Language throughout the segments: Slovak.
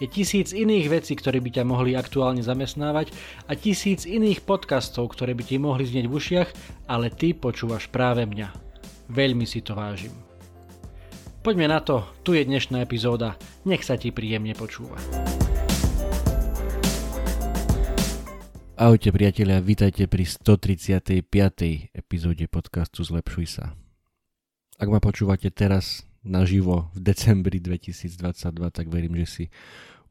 Je tisíc iných vecí, ktoré by ťa mohli aktuálne zamestnávať a tisíc iných podcastov, ktoré by ti mohli znieť v ušiach, ale ty počúvaš práve mňa. Veľmi si to vážim. Poďme na to, tu je dnešná epizóda, nech sa ti príjemne počúva. Ahojte priatelia, vítajte pri 135. epizóde podcastu Zlepšuj sa. Ak ma počúvate teraz naživo v decembri 2022, tak verím, že si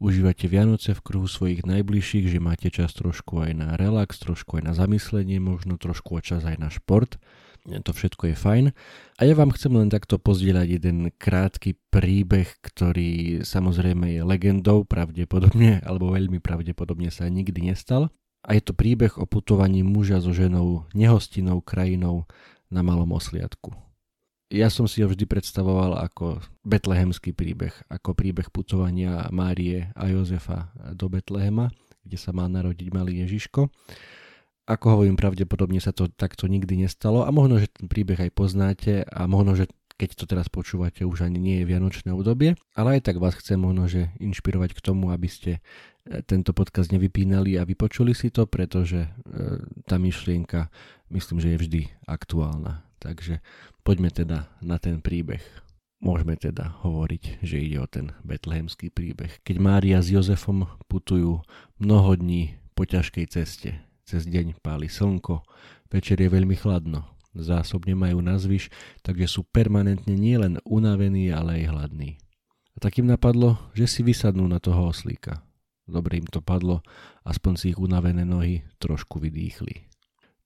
užívate Vianoce v kruhu svojich najbližších, že máte čas trošku aj na relax, trošku aj na zamyslenie, možno trošku čas aj na šport. To všetko je fajn. A ja vám chcem len takto pozdieľať jeden krátky príbeh, ktorý samozrejme je legendou, pravdepodobne, alebo veľmi pravdepodobne sa nikdy nestal. A je to príbeh o putovaní muža so ženou nehostinou krajinou na malom osliadku ja som si ho vždy predstavoval ako betlehemský príbeh, ako príbeh putovania Márie a Jozefa do Betlehema, kde sa mal narodiť malý Ježiško. Ako hovorím, pravdepodobne sa to takto nikdy nestalo a možno, že ten príbeh aj poznáte a možno, že keď to teraz počúvate, už ani nie je vianočné obdobie, ale aj tak vás chcem možno, že inšpirovať k tomu, aby ste e, tento podcast nevypínali a vypočuli si to, pretože e, tá myšlienka myslím, že je vždy aktuálna. Takže poďme teda na ten príbeh. Môžeme teda hovoriť, že ide o ten betlehemský príbeh. Keď Mária s Jozefom putujú mnoho dní po ťažkej ceste. Cez deň páli slnko, večer je veľmi chladno, zásobne majú nazvyš, takže sú permanentne nielen unavení, ale aj hladní. A tak im napadlo, že si vysadnú na toho oslíka. Dobre im to padlo, aspoň si ich unavené nohy trošku vydýchli.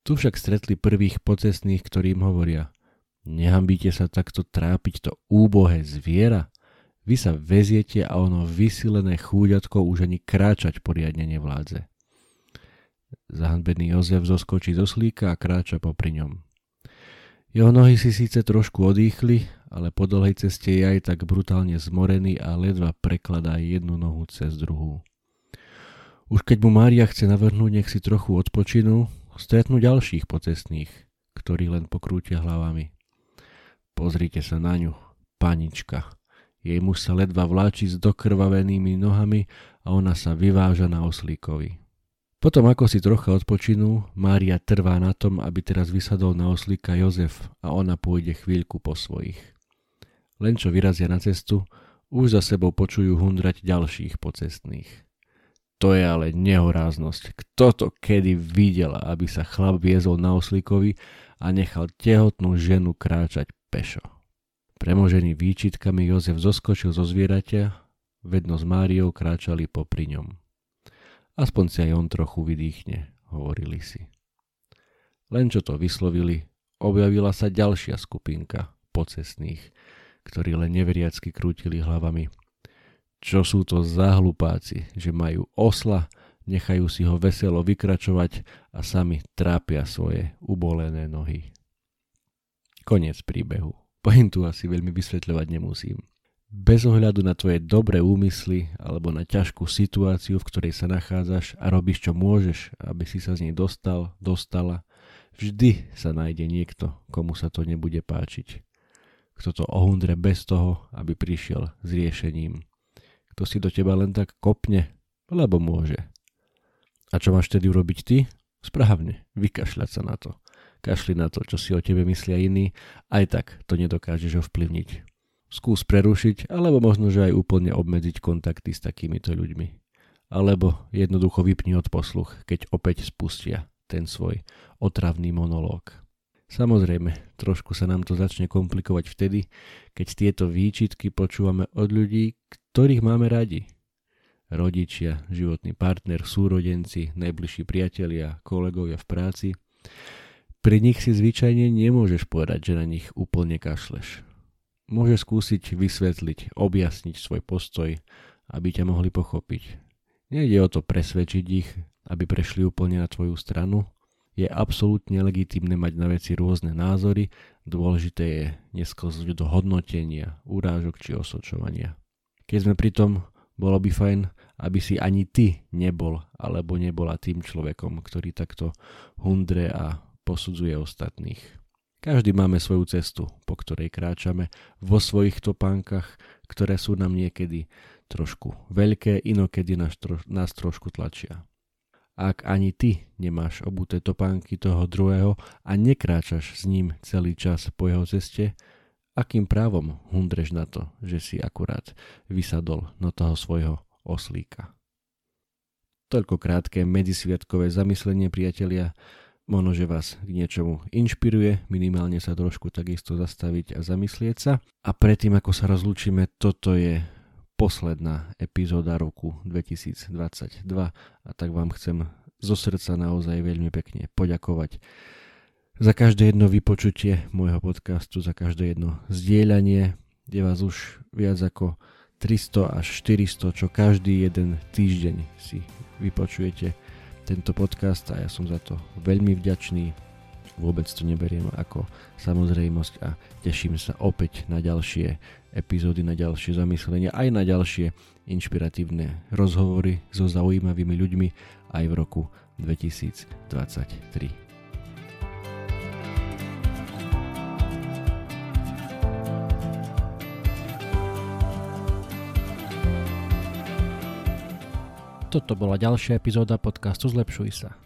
Tu však stretli prvých pocestných, ktorí im hovoria Nehambíte sa takto trápiť to úbohé zviera? Vy sa veziete a ono vysilené chúďatko už ani kráčať poriadne nevládze. Zahanbený Jozef zoskočí zo slíka a kráča popri ňom. Jeho nohy si síce trošku odýchli, ale po dlhej ceste je aj tak brutálne zmorený a ledva prekladá jednu nohu cez druhú. Už keď mu Mária chce navrhnúť, nech si trochu odpočinú, stretnú ďalších pocestných, ktorí len pokrútia hlavami. Pozrite sa na ňu, panička. Jej muž sa ledva vláči s dokrvavenými nohami a ona sa vyváža na oslíkovi. Potom ako si trocha odpočinú, Mária trvá na tom, aby teraz vysadol na oslíka Jozef a ona pôjde chvíľku po svojich. Len čo vyrazia na cestu, už za sebou počujú hundrať ďalších pocestných. To je ale nehoráznosť. Kto to kedy videl, aby sa chlap viezol na oslíkovi a nechal tehotnú ženu kráčať pešo. Premožený výčitkami Jozef zoskočil zo zvieratia, vedno s Máriou kráčali popri ňom. Aspoň si aj on trochu vydýchne, hovorili si. Len čo to vyslovili, objavila sa ďalšia skupinka pocestných, ktorí len neveriacky krútili hlavami – čo sú to za že majú osla, nechajú si ho veselo vykračovať a sami trápia svoje ubolené nohy. Koniec príbehu. Pointu asi veľmi vysvetľovať nemusím. Bez ohľadu na tvoje dobré úmysly alebo na ťažkú situáciu, v ktorej sa nachádzaš a robíš čo môžeš, aby si sa z nej dostal, dostala, vždy sa nájde niekto, komu sa to nebude páčiť. Kto to ohundre bez toho, aby prišiel s riešením kto si do teba len tak kopne, lebo môže. A čo máš tedy urobiť ty? Správne, vykašľať sa na to. Kašli na to, čo si o tebe myslia iní, aj tak to nedokážeš ovplyvniť. Skús prerušiť, alebo možno, že aj úplne obmedziť kontakty s takýmito ľuďmi. Alebo jednoducho vypni od posluch, keď opäť spustia ten svoj otravný monológ. Samozrejme, trošku sa nám to začne komplikovať vtedy, keď tieto výčitky počúvame od ľudí, ktorých máme radi. Rodičia, životný partner, súrodenci, najbližší priatelia, kolegovia v práci. Pri nich si zvyčajne nemôžeš povedať, že na nich úplne kašleš. Môžeš skúsiť vysvetliť, objasniť svoj postoj, aby ťa mohli pochopiť. Nejde o to presvedčiť ich, aby prešli úplne na tvoju stranu. Je absolútne legitimné mať na veci rôzne názory, dôležité je nesklzť do hodnotenia, urážok či osočovania. Keď sme pri tom, bolo by fajn, aby si ani ty nebol alebo nebola tým človekom, ktorý takto hundre a posudzuje ostatných. Každý máme svoju cestu, po ktorej kráčame vo svojich topánkach, ktoré sú nám niekedy trošku veľké, inokedy nás, tro, nás trošku tlačia. Ak ani ty nemáš obuté topánky toho druhého a nekráčaš s ním celý čas po jeho ceste, akým právom hundreš na to, že si akurát vysadol na toho svojho oslíka. Toľko krátke medzisviatkové zamyslenie, priatelia. Možno, že vás k niečomu inšpiruje, minimálne sa trošku takisto zastaviť a zamyslieť sa. A predtým, ako sa rozlúčime, toto je posledná epizóda roku 2022 a tak vám chcem zo srdca naozaj veľmi pekne poďakovať za každé jedno vypočutie môjho podcastu, za každé jedno zdieľanie. Je vás už viac ako 300 až 400, čo každý jeden týždeň si vypočujete tento podcast a ja som za to veľmi vďačný vôbec to neberiem ako samozrejmosť a teším sa opäť na ďalšie epizódy, na ďalšie zamyslenia, aj na ďalšie inšpiratívne rozhovory so zaujímavými ľuďmi aj v roku 2023. Toto bola ďalšia epizóda podcastu Zlepšuj sa.